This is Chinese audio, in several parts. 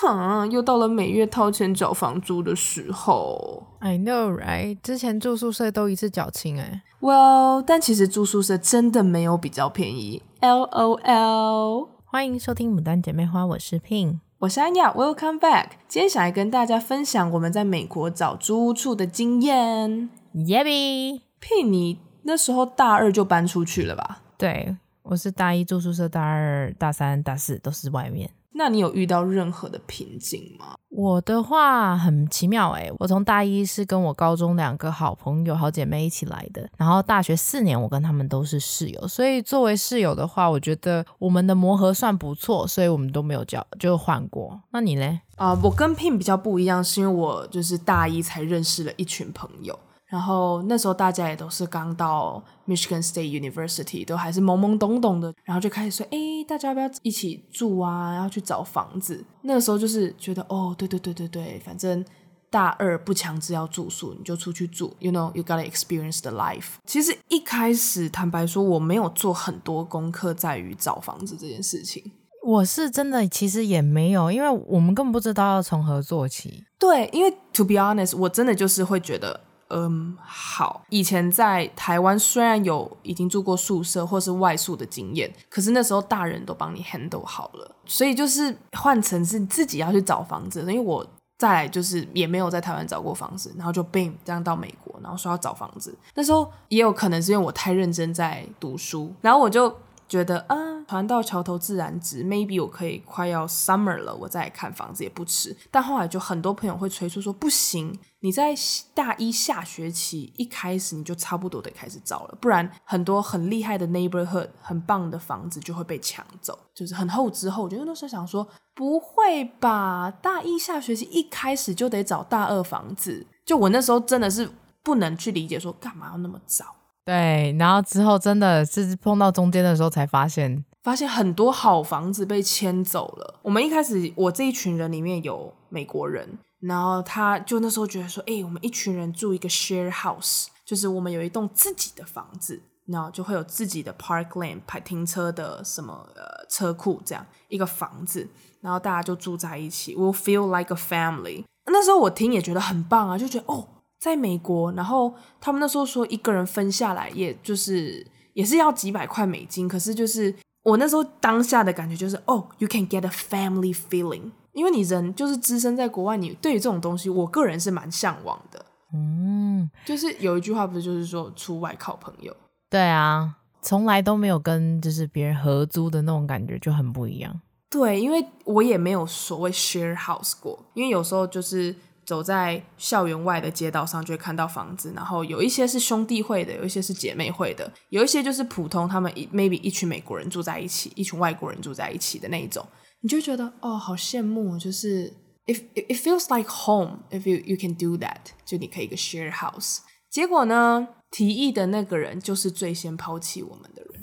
哼，又到了每月掏钱缴房租的时候。I know, right？之前住宿舍都一次缴清哎。Well，但其实住宿舍真的没有比较便宜。LOL。欢迎收听《牡丹姐妹花》，我是 Pin，我是安雅。Welcome back。今天想来跟大家分享我们在美国找租屋处的经验。Yabby，Pin，你那时候大二就搬出去了吧？对，我是大一住宿舍，大二、大三、大四都是外面。那你有遇到任何的瓶颈吗？我的话很奇妙诶，我从大一是跟我高中两个好朋友、好姐妹一起来的，然后大学四年我跟他们都是室友，所以作为室友的话，我觉得我们的磨合算不错，所以我们都没有交就换过。那你嘞？啊、呃，我跟 Pin 比较不一样，是因为我就是大一才认识了一群朋友。然后那时候大家也都是刚到 Michigan State University，都还是懵懵懂懂的，然后就开始说，哎，大家要不要一起住啊？要去找房子。那个时候就是觉得，哦，对对对对对，反正大二不强制要住宿，你就出去住。You know, you gotta experience the life。其实一开始坦白说，我没有做很多功课在于找房子这件事情。我是真的其实也没有，因为我们根本不知道要从何做起。对，因为 to be honest，我真的就是会觉得。嗯，好。以前在台湾虽然有已经住过宿舍或是外宿的经验，可是那时候大人都帮你 handle 好了，所以就是换成是自己要去找房子。因为我再就是也没有在台湾找过房子，然后就 bam 这样到美国，然后说要找房子。那时候也有可能是因为我太认真在读书，然后我就。觉得啊，船到桥头自然直，maybe 我可以快要 summer 了，我再看房子也不迟。但后来就很多朋友会催促说，不行，你在大一下学期一开始你就差不多得开始找了，不然很多很厉害的 neighborhood 很棒的房子就会被抢走。就是很后知后觉，因为那时候想说，不会吧，大一下学期一开始就得找大二房子，就我那时候真的是不能去理解说，干嘛要那么早。对，然后之后真的是碰到中间的时候才发现，发现很多好房子被迁走了。我们一开始，我这一群人里面有美国人，然后他就那时候觉得说，哎，我们一群人住一个 share house，就是我们有一栋自己的房子，然后就会有自己的 parkland 排停车的什么呃车库这样一个房子，然后大家就住在一起，we'll feel like a family。那时候我听也觉得很棒啊，就觉得哦。在美国，然后他们那时候说一个人分下来，也就是也是要几百块美金。可是就是我那时候当下的感觉就是，哦，you can get a family feeling，因为你人就是置身在国外，你对于这种东西，我个人是蛮向往的。嗯，就是有一句话不是就是说出外靠朋友？对啊，从来都没有跟就是别人合租的那种感觉就很不一样。对，因为我也没有所谓 share house 过，因为有时候就是。走在校园外的街道上，就会看到房子，然后有一些是兄弟会的，有一些是姐妹会的，有一些就是普通，他们 maybe 一群美国人住在一起，一群外国人住在一起的那一种，你就觉得哦，好羡慕，就是 if it feels like home if you you can do that，就你可以一个 share house。结果呢，提议的那个人就是最先抛弃我们的人，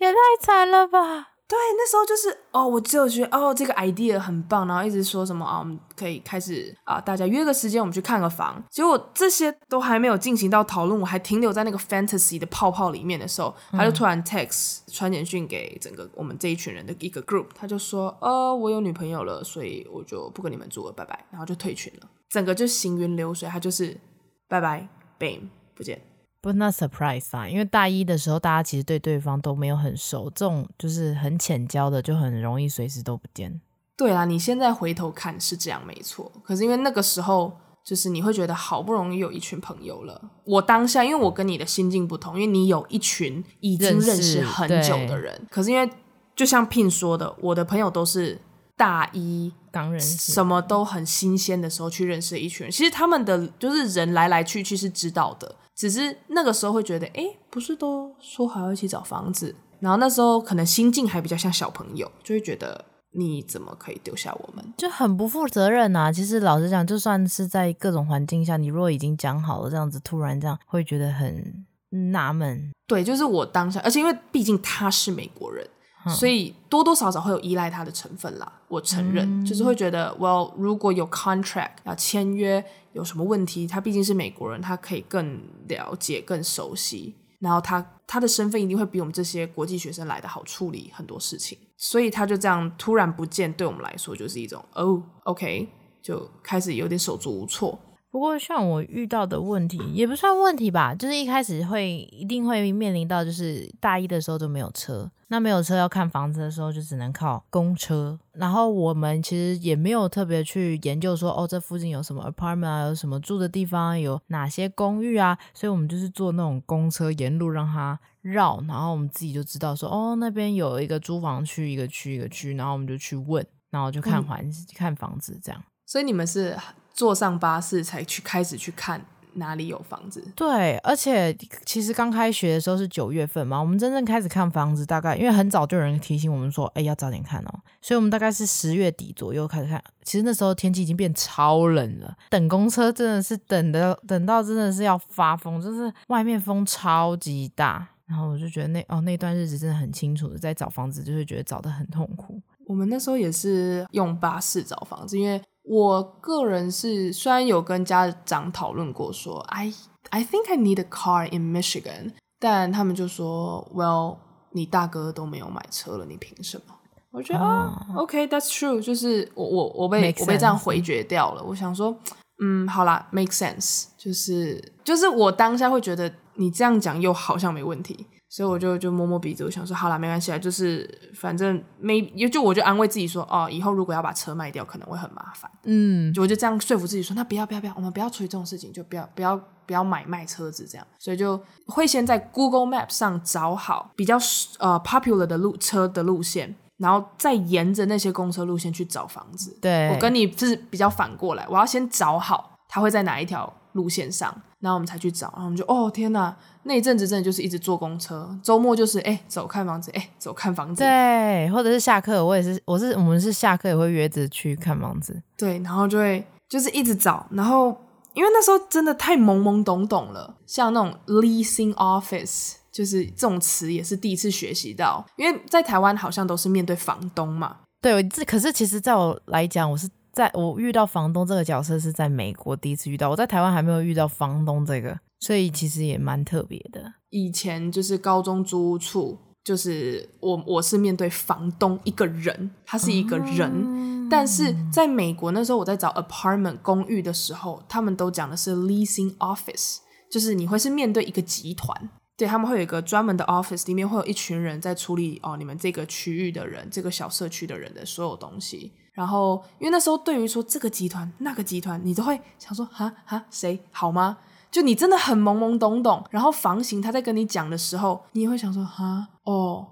也太惨了吧。对，那时候就是哦，我就觉得哦，这个 idea 很棒，然后一直说什么啊，我们可以开始啊，大家约个时间，我们去看个房。结果这些都还没有进行到讨论，我还停留在那个 fantasy 的泡泡里面的时候，他就突然 text 传简讯给整个我们这一群人的一个 group，他就说，呃，我有女朋友了，所以我就不跟你们住了，拜拜，然后就退群了，整个就行云流水，他就是拜拜，bam，不见。不，那 surprise 啊，因为大一的时候，大家其实对对方都没有很熟，这种就是很浅交的，就很容易随时都不见。对啦，你现在回头看是这样没错，可是因为那个时候，就是你会觉得好不容易有一群朋友了。我当下，因为我跟你的心境不同，因为你有一群已经认识很久的人，可是因为就像 Pin 说的，我的朋友都是大一刚认识，什么都很新鲜的时候去认识一群人，其实他们的就是人来来去去是知道的。只是那个时候会觉得，哎，不是都说好要一起找房子，然后那时候可能心境还比较像小朋友，就会觉得你怎么可以丢下我们，就很不负责任啊。其实老实讲，就算是在各种环境下，你如果已经讲好了这样子，突然这样会觉得很纳闷。对，就是我当下，而且因为毕竟他是美国人。所以多多少少会有依赖他的成分啦，我承认，嗯、就是会觉得，Well，如果有 contract 要签约，有什么问题，他毕竟是美国人，他可以更了解、更熟悉。然后他他的身份一定会比我们这些国际学生来的好处理很多事情，所以他就这样突然不见，对我们来说就是一种哦，OK，就开始有点手足无措。不过像我遇到的问题也不算问题吧，就是一开始会一定会面临到，就是大一的时候都没有车，那没有车要看房子的时候就只能靠公车。然后我们其实也没有特别去研究说，哦，这附近有什么 apartment 啊，有什么住的地方，有哪些公寓啊，所以我们就是坐那种公车沿路让它绕，然后我们自己就知道说，哦，那边有一个租房区，一个区一个区，然后我们就去问，然后就看环、嗯、看房子这样。所以你们是。坐上巴士才去开始去看哪里有房子。对，而且其实刚开学的时候是九月份嘛，我们真正开始看房子，大概因为很早就有人提醒我们说，哎，要早点看哦，所以我们大概是十月底左右开始看。其实那时候天气已经变超冷了，等公车真的是等的等到真的是要发疯，就是外面风超级大，然后我就觉得那哦那段日子真的很清楚的在找房子，就会觉得找得很痛苦。我们那时候也是用巴士找房子，因为。我个人是虽然有跟家长讨论过说，I I think I need a car in Michigan，但他们就说，Well，你大哥都没有买车了，你凭什么？我觉得啊、oh.，OK，that's、okay, true，就是我我我被我被这样回绝掉了。我想说，嗯，好啦，make sense，就是就是我当下会觉得你这样讲又好像没问题。所以我就就摸摸鼻子，我想说好了，没关系啊，就是反正没也就我就安慰自己说，哦，以后如果要把车卖掉，可能会很麻烦。嗯，就我就这样说服自己说，那不要不要不要，我们不要处理这种事情，就不要不要不要买卖车子这样。所以就会先在 Google Map 上找好比较呃 popular 的路车的路线，然后再沿着那些公车路线去找房子。对，我跟你是比较反过来，我要先找好它会在哪一条路线上。然后我们才去找，然后我们就哦天哪，那一阵子真的就是一直坐公车，周末就是哎走看房子，哎走看房子，对，或者是下课，我也是，我是我们是下课也会约着去看房子，对，然后就会就是一直找，然后因为那时候真的太懵懵懂懂了，像那种 leasing office，就是这种词也是第一次学习到，因为在台湾好像都是面对房东嘛，对，这可是其实在我来讲，我是。在我遇到房东这个角色是在美国第一次遇到，我在台湾还没有遇到房东这个，所以其实也蛮特别的。以前就是高中租屋处，就是我我是面对房东一个人，他是一个人，嗯、但是在美国那时候我在找 apartment 公寓的时候，他们都讲的是 leasing office，就是你会是面对一个集团，对，他们会有一个专门的 office，里面会有一群人在处理哦，你们这个区域的人，这个小社区的人的所有东西。然后，因为那时候对于说这个集团、那个集团，你都会想说哈哈，谁好吗？就你真的很懵懵懂懂。然后房型他在跟你讲的时候，你也会想说哈哦，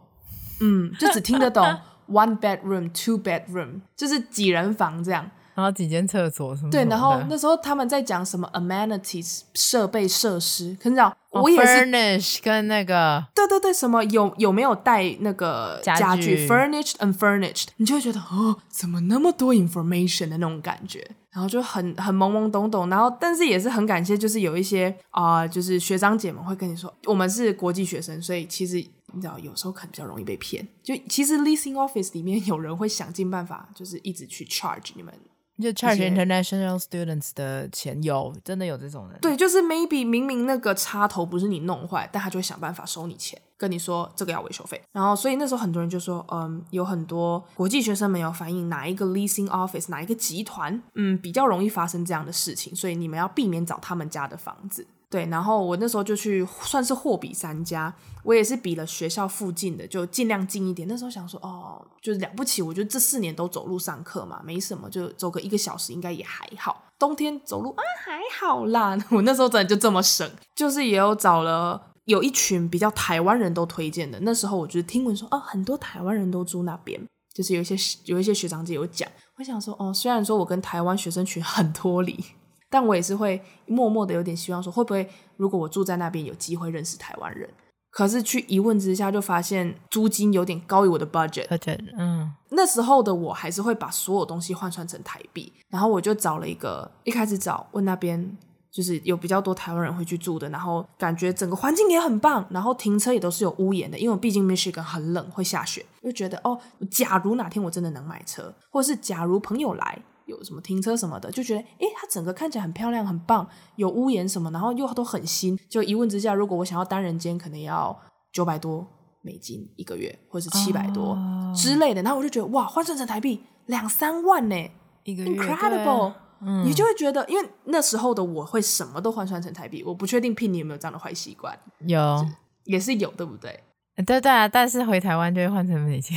嗯，就只听得懂 one bedroom, two bedroom，就是几人房这样。然后几间厕所什么？对，然后那时候他们在讲什么 amenities 设备设施，可是你知道，我也是 furnish 跟那个，对对对，什么有有没有带那个家具 furnished and furnished，你就会觉得哦，怎么那么多 information 的那种感觉，然后就很很懵懵懂懂，然后但是也是很感谢，就是有一些啊、呃，就是学长姐们会跟你说，我们是国际学生，所以其实你知道，有时候可能比较容易被骗。就其实 leasing office 里面有人会想尽办法，就是一直去 charge 你们。就 charge international students 的钱，有真的有这种人？对，就是 maybe 明明那个插头不是你弄坏，但他就会想办法收你钱，跟你说这个要维修费。然后，所以那时候很多人就说，嗯，有很多国际学生们有反映哪一个 leasing office 哪一个集团，嗯，比较容易发生这样的事情，所以你们要避免找他们家的房子。对，然后我那时候就去算是货比三家，我也是比了学校附近的，就尽量近一点。那时候想说，哦，就是了不起，我觉得这四年都走路上课嘛，没什么，就走个一个小时应该也还好。冬天走路啊还好啦，我那时候真的就这么省，就是也有找了有一群比较台湾人都推荐的。那时候我就听闻说，哦，很多台湾人都住那边，就是有一些有一些学长姐有讲，我想说，哦，虽然说我跟台湾学生群很脱离。但我也是会默默的有点希望说，会不会如果我住在那边有机会认识台湾人？可是去一问之下，就发现租金有点高于我的 budget。嗯，那时候的我还是会把所有东西换算成台币，然后我就找了一个，一开始找问那边就是有比较多台湾人会去住的，然后感觉整个环境也很棒，然后停车也都是有屋檐的，因为毕竟 Michigan 很冷会下雪，就觉得哦，假如哪天我真的能买车，或是假如朋友来。有什么停车什么的，就觉得诶，它整个看起来很漂亮，很棒，有屋檐什么，然后又都很新。就一问之下，如果我想要单人间，可能要九百多美金一个月，或者是七百多之类的。然后我就觉得哇，换算成台币两三万呢，一个月，incredible。嗯，你就会觉得，因为那时候的我会什么都换算成台币，我不确定 Pin 你有没有这样的坏习惯，有也是有，对不对？对对啊，但是回台湾就会换成美金，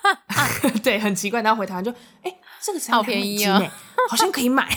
对，很奇怪。然后回台湾就，哎，这个好便宜哦，好像可以买。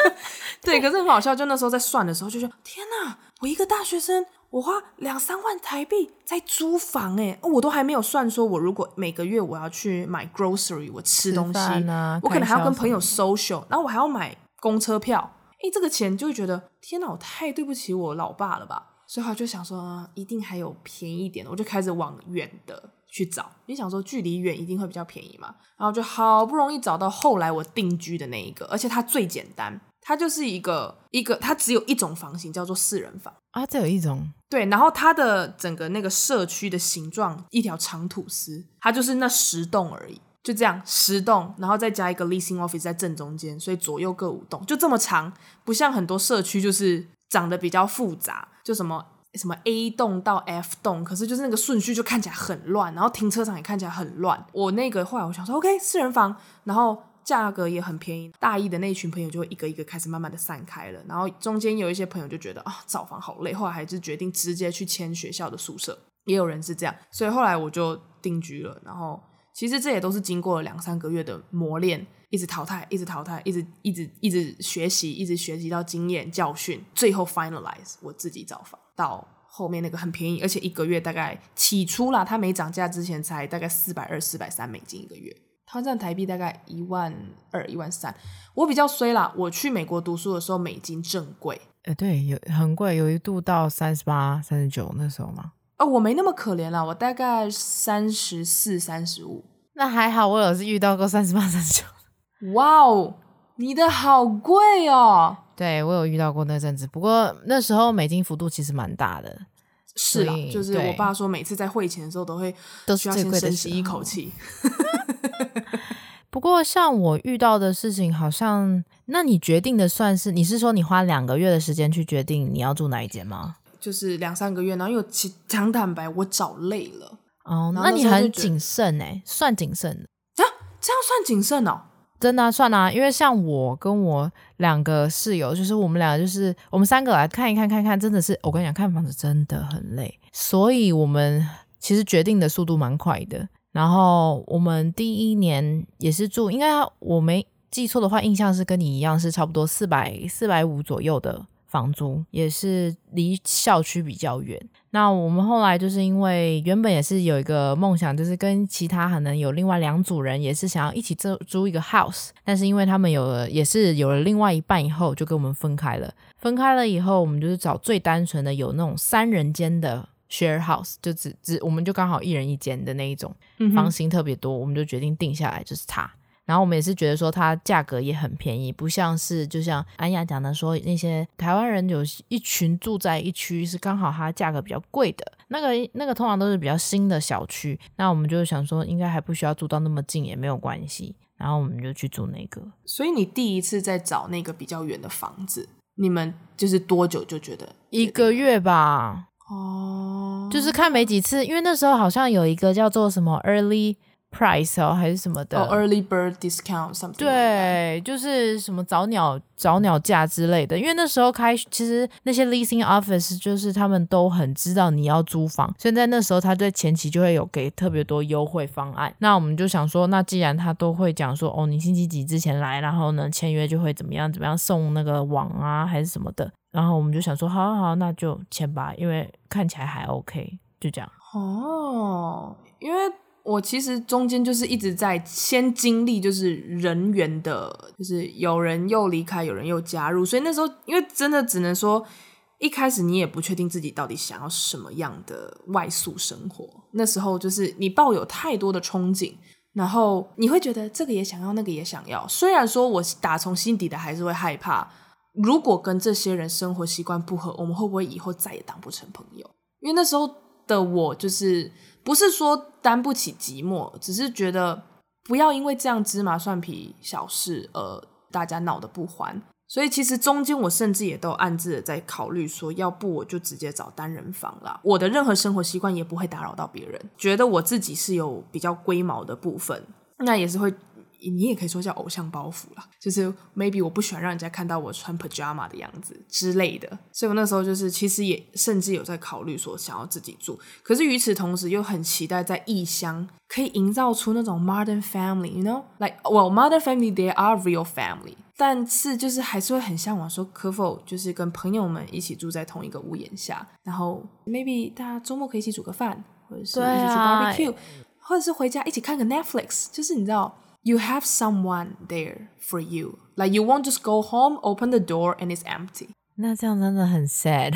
对，可是很好笑，就那时候在算的时候就说，天哪，我一个大学生。我花两三万台币在租房哎，我都还没有算说，我如果每个月我要去买 grocery，我吃东西，啊、我可能还要跟朋友 social，然后我还要买公车票，哎，这个钱就会觉得天哪，我太对不起我老爸了吧，所以我就想说，啊，一定还有便宜一点的，我就开始往远的去找，你想说距离远一定会比较便宜嘛，然后就好不容易找到后来我定居的那一个，而且它最简单。它就是一个一个，它只有一种房型，叫做四人房啊。这有一种对，然后它的整个那个社区的形状，一条长吐司，它就是那十栋而已，就这样十栋，然后再加一个 leasing office 在正中间，所以左右各五栋，就这么长，不像很多社区就是长得比较复杂，就什么什么 A 栋到 F 栋，可是就是那个顺序就看起来很乱，然后停车场也看起来很乱。我那个后来我想说，OK，四人房，然后。价格也很便宜，大一的那群朋友就会一个一个开始慢慢的散开了，然后中间有一些朋友就觉得啊，找房好累，后来还是决定直接去签学校的宿舍，也有人是这样，所以后来我就定居了。然后其实这也都是经过了两三个月的磨练，一直淘汰，一直淘汰，一直一直一直学习，一直学习到经验教训，最后 finalize 我自己找房。到后面那个很便宜，而且一个月大概起初啦，它没涨价之前才大概四百二、四百三美金一个月。换算台币大概一万二、一万三，我比较衰啦。我去美国读书的时候，美金正贵，哎、欸，对，有很贵，有一度到三十八、三十九那时候嘛吗？哦，我没那么可怜啦，我大概三十四、三十五，那还好，我有是遇到过三十八、三十九。哇哦，你的好贵哦！对，我有遇到过那阵子，不过那时候美金幅度其实蛮大的。是啦，就是我爸说，每次在汇钱的时候都会都需要先深吸一口气。不过，像我遇到的事情，好像那你决定的算是，你是说你花两个月的时间去决定你要住哪一间吗？就是两三个月，然后因为其讲坦白，我找累了。哦，那，那你很谨慎哎，算谨慎啊？这样算谨慎哦？真的啊，算啊，因为像我跟我两个室友，就是我们两个，就是我们三个来看一看，看看，真的是我跟你讲，看房子真的很累，所以我们其实决定的速度蛮快的。然后我们第一年也是住，应该我没记错的话，印象是跟你一样，是差不多四百四百五左右的房租，也是离校区比较远。那我们后来就是因为原本也是有一个梦想，就是跟其他可能有另外两组人也是想要一起租租一个 house，但是因为他们有了也是有了另外一半以后，就跟我们分开了。分开了以后，我们就是找最单纯的有那种三人间的。Share house 就只只我们就刚好一人一间的那一种，房型特别多，我们就决定定下来就是它。然后我们也是觉得说它价格也很便宜，不像是就像安雅讲的说那些台湾人有一群住在一区是刚好它价格比较贵的那个那个通常都是比较新的小区，那我们就想说应该还不需要住到那么近也没有关系，然后我们就去住那个。所以你第一次在找那个比较远的房子，你们就是多久就觉得一个月吧？哦，就是看没几次，因为那时候好像有一个叫做什么 early price 哦，还是什么的、oh,，early bird discount something。对，就是什么早鸟早鸟价之类的。因为那时候开，其实那些 leasing office 就是他们都很知道你要租房，所以在那时候他在前期就会有给特别多优惠方案。那我们就想说，那既然他都会讲说，哦，你星期几之前来，然后呢签约就会怎么样怎么样送那个网啊，还是什么的。然后我们就想说，好好好，那就签吧，因为看起来还 OK，就这样。哦，因为我其实中间就是一直在先经历，就是人员的，就是有人又离开，有人又加入，所以那时候因为真的只能说，一开始你也不确定自己到底想要什么样的外宿生活。那时候就是你抱有太多的憧憬，然后你会觉得这个也想要，那个也想要。虽然说我打从心底的还是会害怕。如果跟这些人生活习惯不合，我们会不会以后再也当不成朋友？因为那时候的我就是不是说担不起寂寞，只是觉得不要因为这样芝麻蒜皮小事而大家闹得不欢。所以其实中间我甚至也都暗自的在考虑说，要不我就直接找单人房啦。我的任何生活习惯也不会打扰到别人，觉得我自己是有比较龟毛的部分，那也是会。你也可以说叫偶像包袱啦，就是 maybe 我不喜欢让人家看到我穿 pajama 的样子之类的，所以我那时候就是其实也甚至有在考虑说想要自己住，可是与此同时又很期待在异乡可以营造出那种 modern family，you know，like well modern family they are real family，但是就是还是会很向往说可否就是跟朋友们一起住在同一个屋檐下，然后 maybe 大家周末可以一起煮个饭，或者是一起去 barbecue，啊，或者是回家一起看个 Netflix，就是你知道。You have someone there for you, like you won't just go home, open the door and it's empty. 那这样真的很 sad,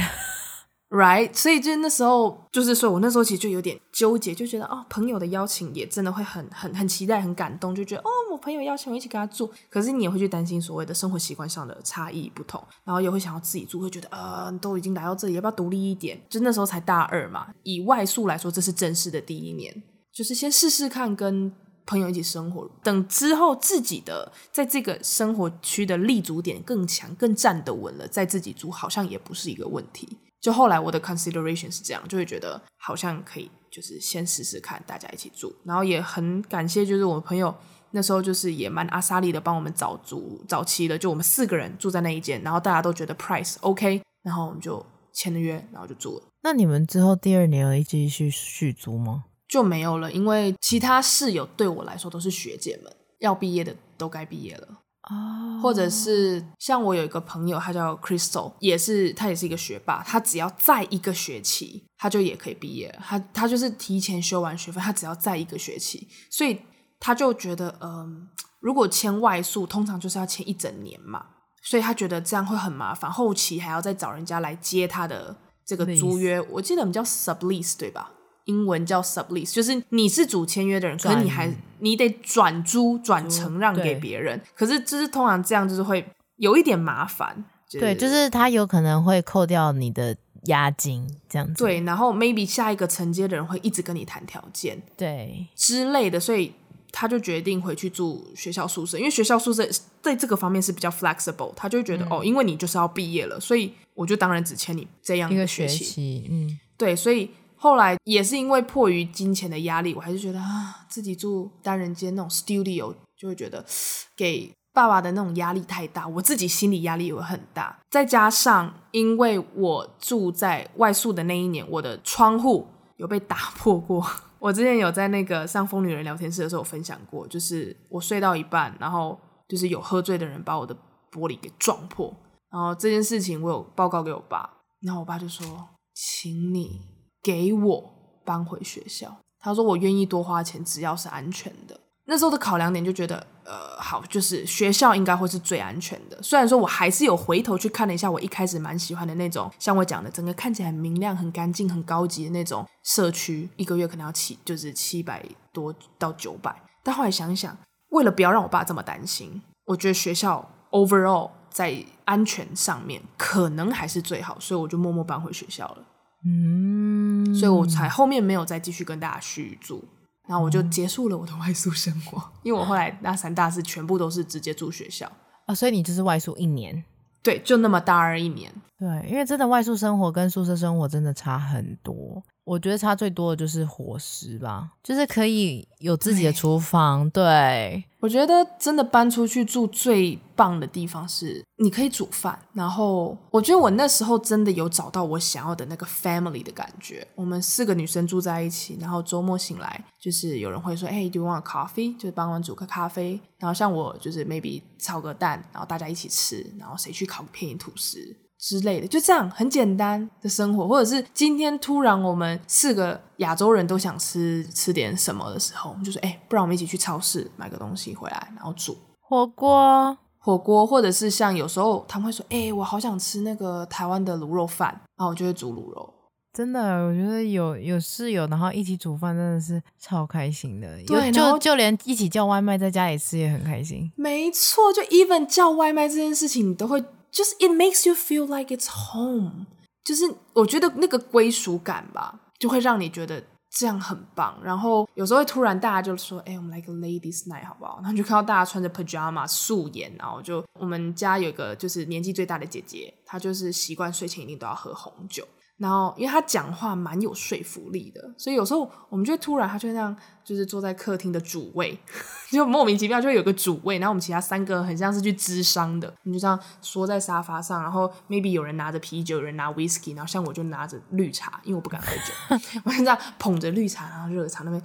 right? 所以就那时候，就是说我那时候其实就有点纠结，就觉得哦，朋友的邀请也真的会很很很期待、很感动，就觉得哦，我朋友邀请我一起跟他住。可是你也会去担心所谓的生活习惯上的差异不同，然后也会想要自己住，会觉得呃，都已经来到这里，要不要独立一点？就那时候才大二嘛，以外宿来说，这是正式的第一年，就是先试试看跟。朋友一起生活，等之后自己的在这个生活区的立足点更强、更站得稳了，再自己租好像也不是一个问题。就后来我的 consideration 是这样，就会觉得好像可以，就是先试试看，大家一起住。然后也很感谢，就是我朋友那时候就是也蛮阿莎力的，帮我们找租早期的，就我们四个人住在那一间，然后大家都觉得 price OK，然后我们就签了约，然后就住了。那你们之后第二年有继续续租吗？就没有了，因为其他室友对我来说都是学姐们，要毕业的都该毕业了哦。或者是像我有一个朋友，他叫 Crystal，也是他也是一个学霸，他只要再一个学期，他就也可以毕业了。他他就是提前修完学分，他只要再一个学期，所以他就觉得，嗯、呃，如果签外宿，通常就是要签一整年嘛，所以他觉得这样会很麻烦，后期还要再找人家来接他的这个租约。我记得我们叫 sublease 对吧？英文叫 sublease，就是你是主签约的人，可是你还你得转租转承让给别人。可是就是通常这样，就是会有一点麻烦。就是、对，就是他有可能会扣掉你的押金这样子。对，然后 maybe 下一个承接的人会一直跟你谈条件，对之类的，所以他就决定回去住学校宿舍，因为学校宿舍在这个方面是比较 flexible。他就觉得、嗯、哦，因为你就是要毕业了，所以我就当然只签你这样一个学期。学期嗯，对，所以。后来也是因为迫于金钱的压力，我还是觉得啊，自己住单人间那种 studio 就会觉得给爸爸的那种压力太大，我自己心理压力也会很大。再加上因为我住在外宿的那一年，我的窗户有被打破过。我之前有在那个上疯女人聊天室的时候分享过，就是我睡到一半，然后就是有喝醉的人把我的玻璃给撞破，然后这件事情我有报告给我爸，然后我爸就说，请你。给我搬回学校，他说我愿意多花钱，只要是安全的。那时候的考量点就觉得，呃，好，就是学校应该会是最安全的。虽然说我还是有回头去看了一下，我一开始蛮喜欢的那种，像我讲的，整个看起来很明亮、很干净、很高级的那种社区，一个月可能要七，就是七百多到九百。但后来想想，为了不要让我爸这么担心，我觉得学校 overall 在安全上面可能还是最好，所以我就默默搬回学校了。嗯，所以我才后面没有再继续跟大家续住，然后我就结束了我的外宿生活，嗯、因为我后来大三、大四全部都是直接住学校。啊、哦，所以你就是外宿一年，对，就那么大二一年，对，因为真的外宿生活跟宿舍生活真的差很多。我觉得差最多的就是伙食吧，就是可以有自己的厨房。对，对，我觉得真的搬出去住最棒的地方是你可以煮饭。然后我觉得我那时候真的有找到我想要的那个 family 的感觉。我们四个女生住在一起，然后周末醒来就是有人会说：“哎，do you want coffee？” 就是帮忙煮个咖啡。然后像我就是 maybe 炒个蛋，然后大家一起吃。然后谁去烤个片吐司？之类的，就这样很简单的生活，或者是今天突然我们四个亚洲人都想吃吃点什么的时候，我们就说，哎，不然我们一起去超市买个东西回来，然后煮火锅，火锅，或者是像有时候他们会说，哎，我好想吃那个台湾的卤肉饭，然后我就会煮卤肉。真的，我觉得有有室友，然后一起煮饭，真的是超开心的。对，就就连一起叫外卖在家里吃也很开心。没错，就 even 叫外卖这件事情，你都会。就是 it makes you feel like it's home，就是我觉得那个归属感吧，就会让你觉得这样很棒。然后有时候会突然大家就说：“哎、我们来个 ladies night 好不好？”然后就看到大家穿着 pajama 素颜，然后就我们家有一个就是年纪最大的姐姐，她就是习惯睡前一定都要喝红酒。然后，因为他讲话蛮有说服力的，所以有时候我们就会突然，他就那样，就是坐在客厅的主位，就莫名其妙就会有个主位，然后我们其他三个很像是去咨商的，你就这样缩在沙发上，然后 maybe 有人拿着啤酒，有人拿 whisky，然后像我就拿着绿茶，因为我不敢喝酒，我就这样捧着绿茶，然后热茶那边。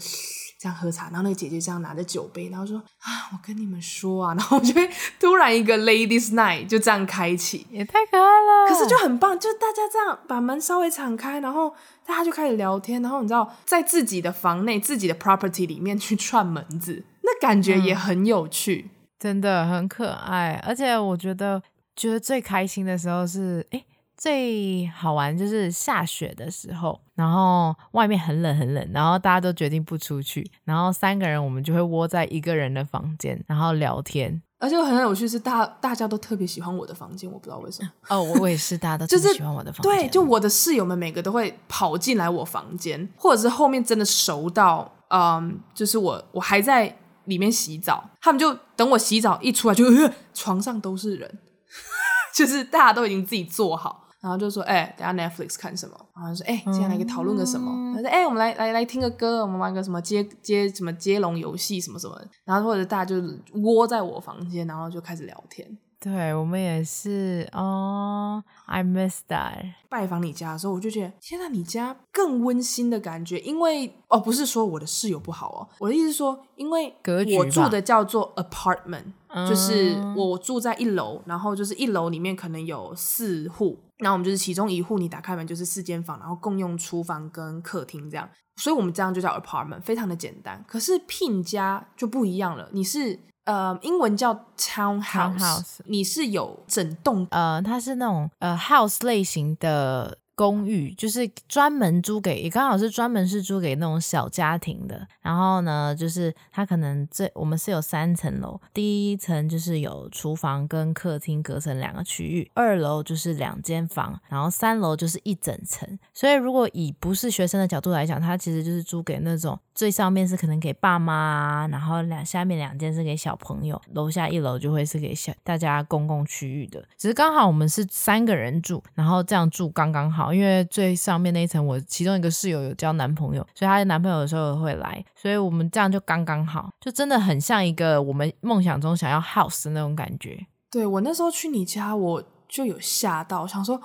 这样喝茶，然后那个姐姐这样拿着酒杯，然后说啊，我跟你们说啊，然后我就会突然一个 ladies night 就这样开启，也太可爱了。可是就很棒，就大家这样把门稍微敞开，然后大家就开始聊天，然后你知道在自己的房内、自己的 property 里面去串门子，那感觉也很有趣，嗯、真的很可爱。而且我觉得，觉得最开心的时候是哎。诶最好玩就是下雪的时候，然后外面很冷很冷，然后大家都决定不出去，然后三个人我们就会窝在一个人的房间，然后聊天。而且很有趣是大大家都特别喜欢我的房间，我不知道为什么。哦，我也是，大家都 特别喜欢我的房间。就是、对，就我的室友们每个都会跑进来我房间，或者是后面真的熟到，嗯，就是我我还在里面洗澡，他们就等我洗澡一出来就，就床上都是人，就是大家都已经自己坐好。然后就说，哎、欸，等下 Netflix 看什么？然后就说，哎、欸，今天来个讨论个什么？他、嗯、说，哎、欸，我们来来来听个歌，我们玩个什么接接什么接龙游戏什么什么。然后或者大家就窝在我房间，然后就开始聊天。对，我们也是哦、oh,，I miss that。拜访你家的时候，我就觉得，天哪，你家更温馨的感觉。因为哦，不是说我的室友不好哦，我的意思是说，因为我住的叫做 apartment，就是我住在一楼，然后就是一楼里面可能有四户，那我们就是其中一户，你打开门就是四间房，然后共用厨房跟客厅这样，所以我们这样就叫 apartment，非常的简单。可是 Pin 家就不一样了，你是。呃英文叫 town house 你是有整栋呃它是那种呃 house 类型的公寓就是专门租给，也刚好是专门是租给那种小家庭的。然后呢，就是它可能这我们是有三层楼，第一层就是有厨房跟客厅隔成两个区域，二楼就是两间房，然后三楼就是一整层。所以如果以不是学生的角度来讲，它其实就是租给那种最上面是可能给爸妈，然后两下面两间是给小朋友，楼下一楼就会是给小大家公共区域的。只是刚好我们是三个人住，然后这样住刚刚好。因为最上面那一层，我其中一个室友有交男朋友，所以她的男朋友有时候会来，所以我们这样就刚刚好，就真的很像一个我们梦想中想要 house 的那种感觉。对，我那时候去你家，我就有吓到，想说。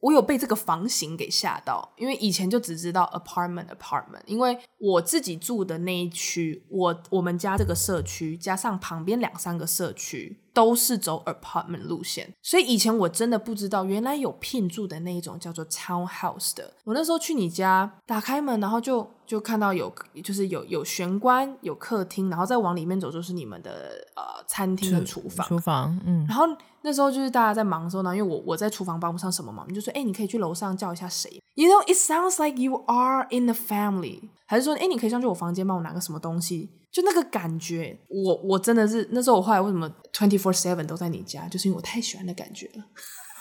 我有被这个房型给吓到，因为以前就只知道 apartment apartment，因为我自己住的那一区，我我们家这个社区加上旁边两三个社区都是走 apartment 路线，所以以前我真的不知道原来有聘住的那一种叫做 townhouse 的。我那时候去你家，打开门，然后就就看到有就是有有玄关，有客厅，然后再往里面走就是你们的呃餐厅的厨房，厨房，嗯，然后。那时候就是大家在忙的时候呢，因为我我在厨房帮不上什么忙，你就说，哎，你可以去楼上叫一下谁？You know, it sounds like you are in the family。还是说，哎，你可以上去我房间帮我拿个什么东西？就那个感觉，我我真的是那时候我后来为什么 twenty four seven 都在你家，就是因为我太喜欢那感觉了，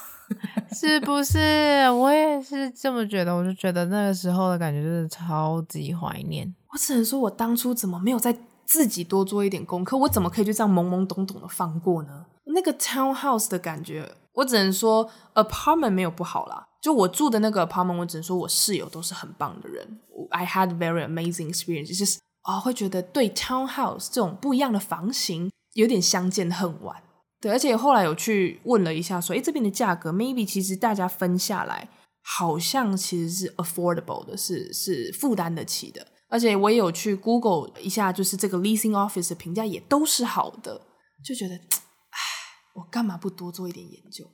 是不是？我也是这么觉得，我就觉得那个时候的感觉就是超级怀念。我只能说，我当初怎么没有在自己多做一点功课？我怎么可以就这样懵懵懂懂的放过呢？那个 townhouse 的感觉，我只能说 apartment 没有不好啦。就我住的那个 apartment，我只能说我室友都是很棒的人。I had very amazing experience，就是哦，会觉得对 townhouse 这种不一样的房型有点相见恨晚。对，而且后来有去问了一下说，诶，这边的价格 maybe 其实大家分下来好像其实是 affordable 的，是是负担得起的。而且我也有去 Google 一下，就是这个 leasing office 的评价也都是好的，就觉得。我干嘛不多做一点研究？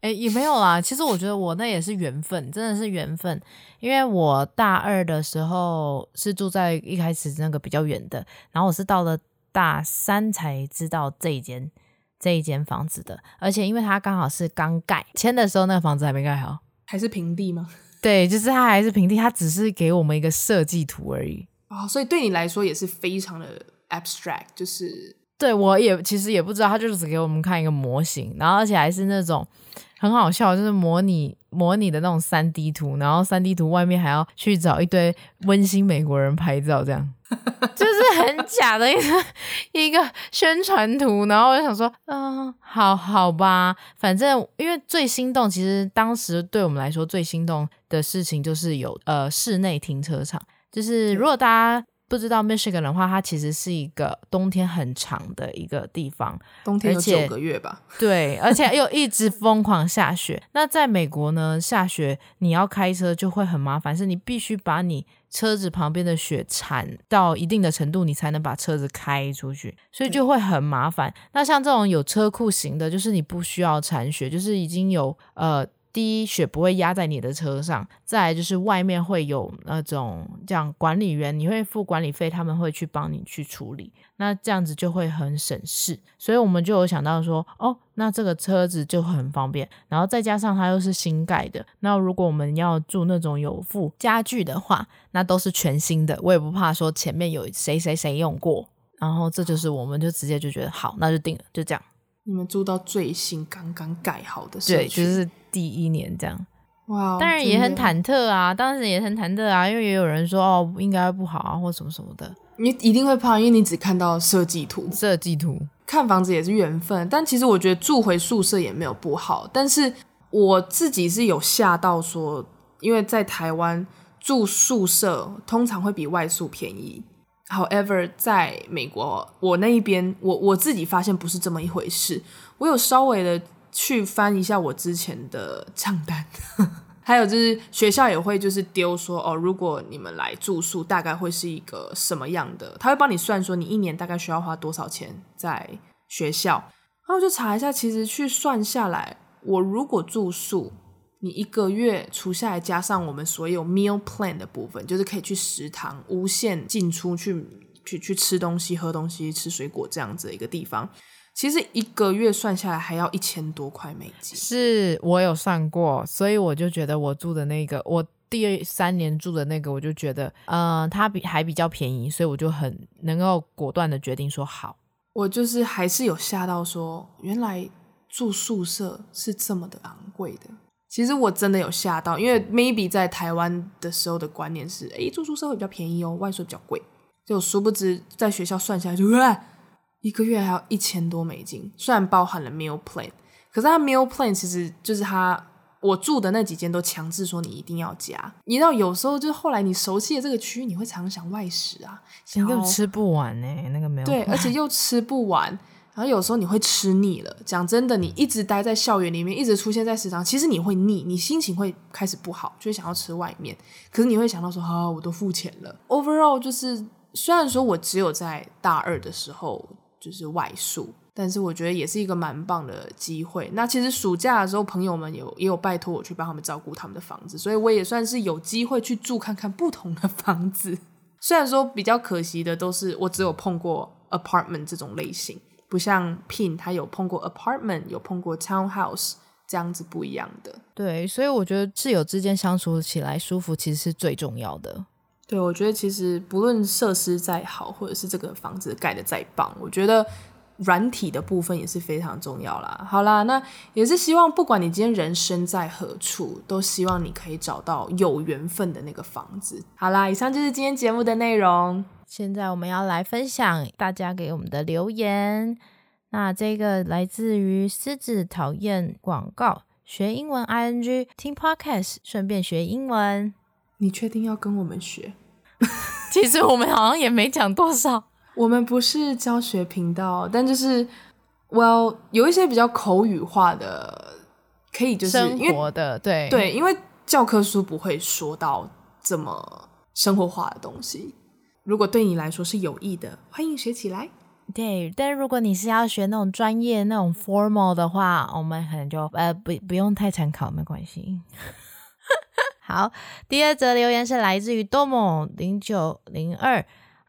哎，也没有啦。其实我觉得我那也是缘分，真的是缘分。因为我大二的时候是住在一开始那个比较远的，然后我是到了大三才知道这一间这一间房子的。而且因为它刚好是刚盖，签的时候那个房子还没盖好，还是平地吗？对，就是它还是平地，它只是给我们一个设计图而已。哦，所以对你来说也是非常的 abstract，就是。对，我也其实也不知道，他就只给我们看一个模型，然后而且还是那种很好笑，就是模拟模拟的那种三 D 图，然后三 D 图外面还要去找一堆温馨美国人拍照，这样 就是很假的一个一个宣传图。然后我就想说，嗯、好好吧，反正因为最心动，其实当时对我们来说最心动的事情就是有呃室内停车场，就是如果大家。不知道 Michigan 的话，它其实是一个冬天很长的一个地方，冬天有九个月吧？对，而且又一直疯狂下雪。那在美国呢，下雪你要开车就会很麻烦，是你必须把你车子旁边的雪铲到一定的程度，你才能把车子开出去，所以就会很麻烦。那像这种有车库型的，就是你不需要铲雪，就是已经有呃。第一，雪不会压在你的车上；再来就是外面会有那种这样管理员，你会付管理费，他们会去帮你去处理。那这样子就会很省事，所以我们就有想到说，哦，那这个车子就很方便。然后再加上它又是新盖的，那如果我们要住那种有附家具的话，那都是全新的，我也不怕说前面有谁谁谁用过。然后这就是我们就直接就觉得好，那就定了，就这样。你们住到最新刚刚盖好的社区，对，就是第一年这样。哇，当然也很忐忑啊，当时也很忐忑啊，因为也有人说哦，应该不好啊，或什么什么的。你一定会怕，因为你只看到设计图。设计图看房子也是缘分，但其实我觉得住回宿舍也没有不好。但是我自己是有吓到说，因为在台湾住宿舍通常会比外宿便宜。However，在美国，我那一边，我我自己发现不是这么一回事。我有稍微的去翻一下我之前的账单，还有就是学校也会就是丢说哦，如果你们来住宿，大概会是一个什么样的？他会帮你算说你一年大概需要花多少钱在学校。然后就查一下，其实去算下来，我如果住宿。你一个月除下来，加上我们所有 meal plan 的部分，就是可以去食堂无限进出去去去吃东西、喝东西、吃水果这样子的一个地方，其实一个月算下来还要一千多块美金。是我有算过，所以我就觉得我住的那个，我第三年住的那个，我就觉得，嗯、呃，它比还比较便宜，所以我就很能够果断的决定说好。我就是还是有吓到说，原来住宿舍是这么的昂贵的。其实我真的有吓到，因为 maybe 在台湾的时候的观念是，诶，住宿舍会比较便宜哦，外宿比较贵。就殊不知在学校算下来就，就 一个月还要一千多美金，虽然包含了 meal plan，可是它 meal plan 其实就是他我住的那几间都强制说你一定要加。你知道有时候就是后来你熟悉的这个区域，你会常常想外食啊，想又吃不完呢、欸，那个没有对，而且又吃不完。然后有时候你会吃腻了，讲真的，你一直待在校园里面，一直出现在食堂，其实你会腻，你心情会开始不好，就会想要吃外面。可是你会想到说，啊、哦，我都付钱了。Overall，就是虽然说我只有在大二的时候就是外宿，但是我觉得也是一个蛮棒的机会。那其实暑假的时候，朋友们有也有拜托我去帮他们照顾他们的房子，所以我也算是有机会去住看看不同的房子。虽然说比较可惜的都是我只有碰过 apartment 这种类型。不像 Pin，他有碰过 apartment，有碰过 townhouse，这样子不一样的。对，所以我觉得室友之间相处起来舒服，其实是最重要的。对，我觉得其实不论设施再好，或者是这个房子盖得再棒，我觉得软体的部分也是非常重要啦。好啦，那也是希望不管你今天人生在何处，都希望你可以找到有缘分的那个房子。好啦，以上就是今天节目的内容。现在我们要来分享大家给我们的留言。那这个来自于狮子讨厌广告，学英文 ing 听 podcast，顺便学英文。你确定要跟我们学？其实我们好像也没讲多少。我们不是教学频道，但就是 well 有一些比较口语化的，可以就是生活的，对对，因为教科书不会说到这么生活化的东西。如果对你来说是有益的，欢迎学起来。对，但如果你是要学那种专业、那种 formal 的话，我们可能就呃不不用太参考，没关系。好，第二则留言是来自于多么零九零二，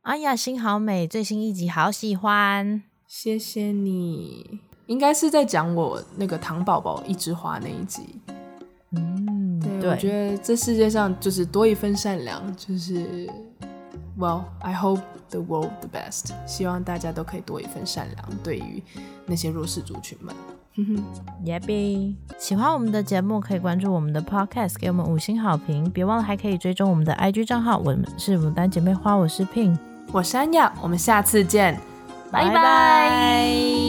哎呀，心好美，最新一集好喜欢，谢谢你。应该是在讲我那个糖宝宝一枝花那一集。嗯，对，对我觉得这世界上就是多一份善良，就是。Well, I hope the world the best. 希望大家都可以多一份善良，对于那些弱势族群们。耶比，喜欢我们的节目可以关注我们的 Podcast，给我们五星好评。别忘了还可以追踪我们的 IG 账号。我们是牡丹姐妹花，我是 Pin，我是安雅，我们下次见，拜拜。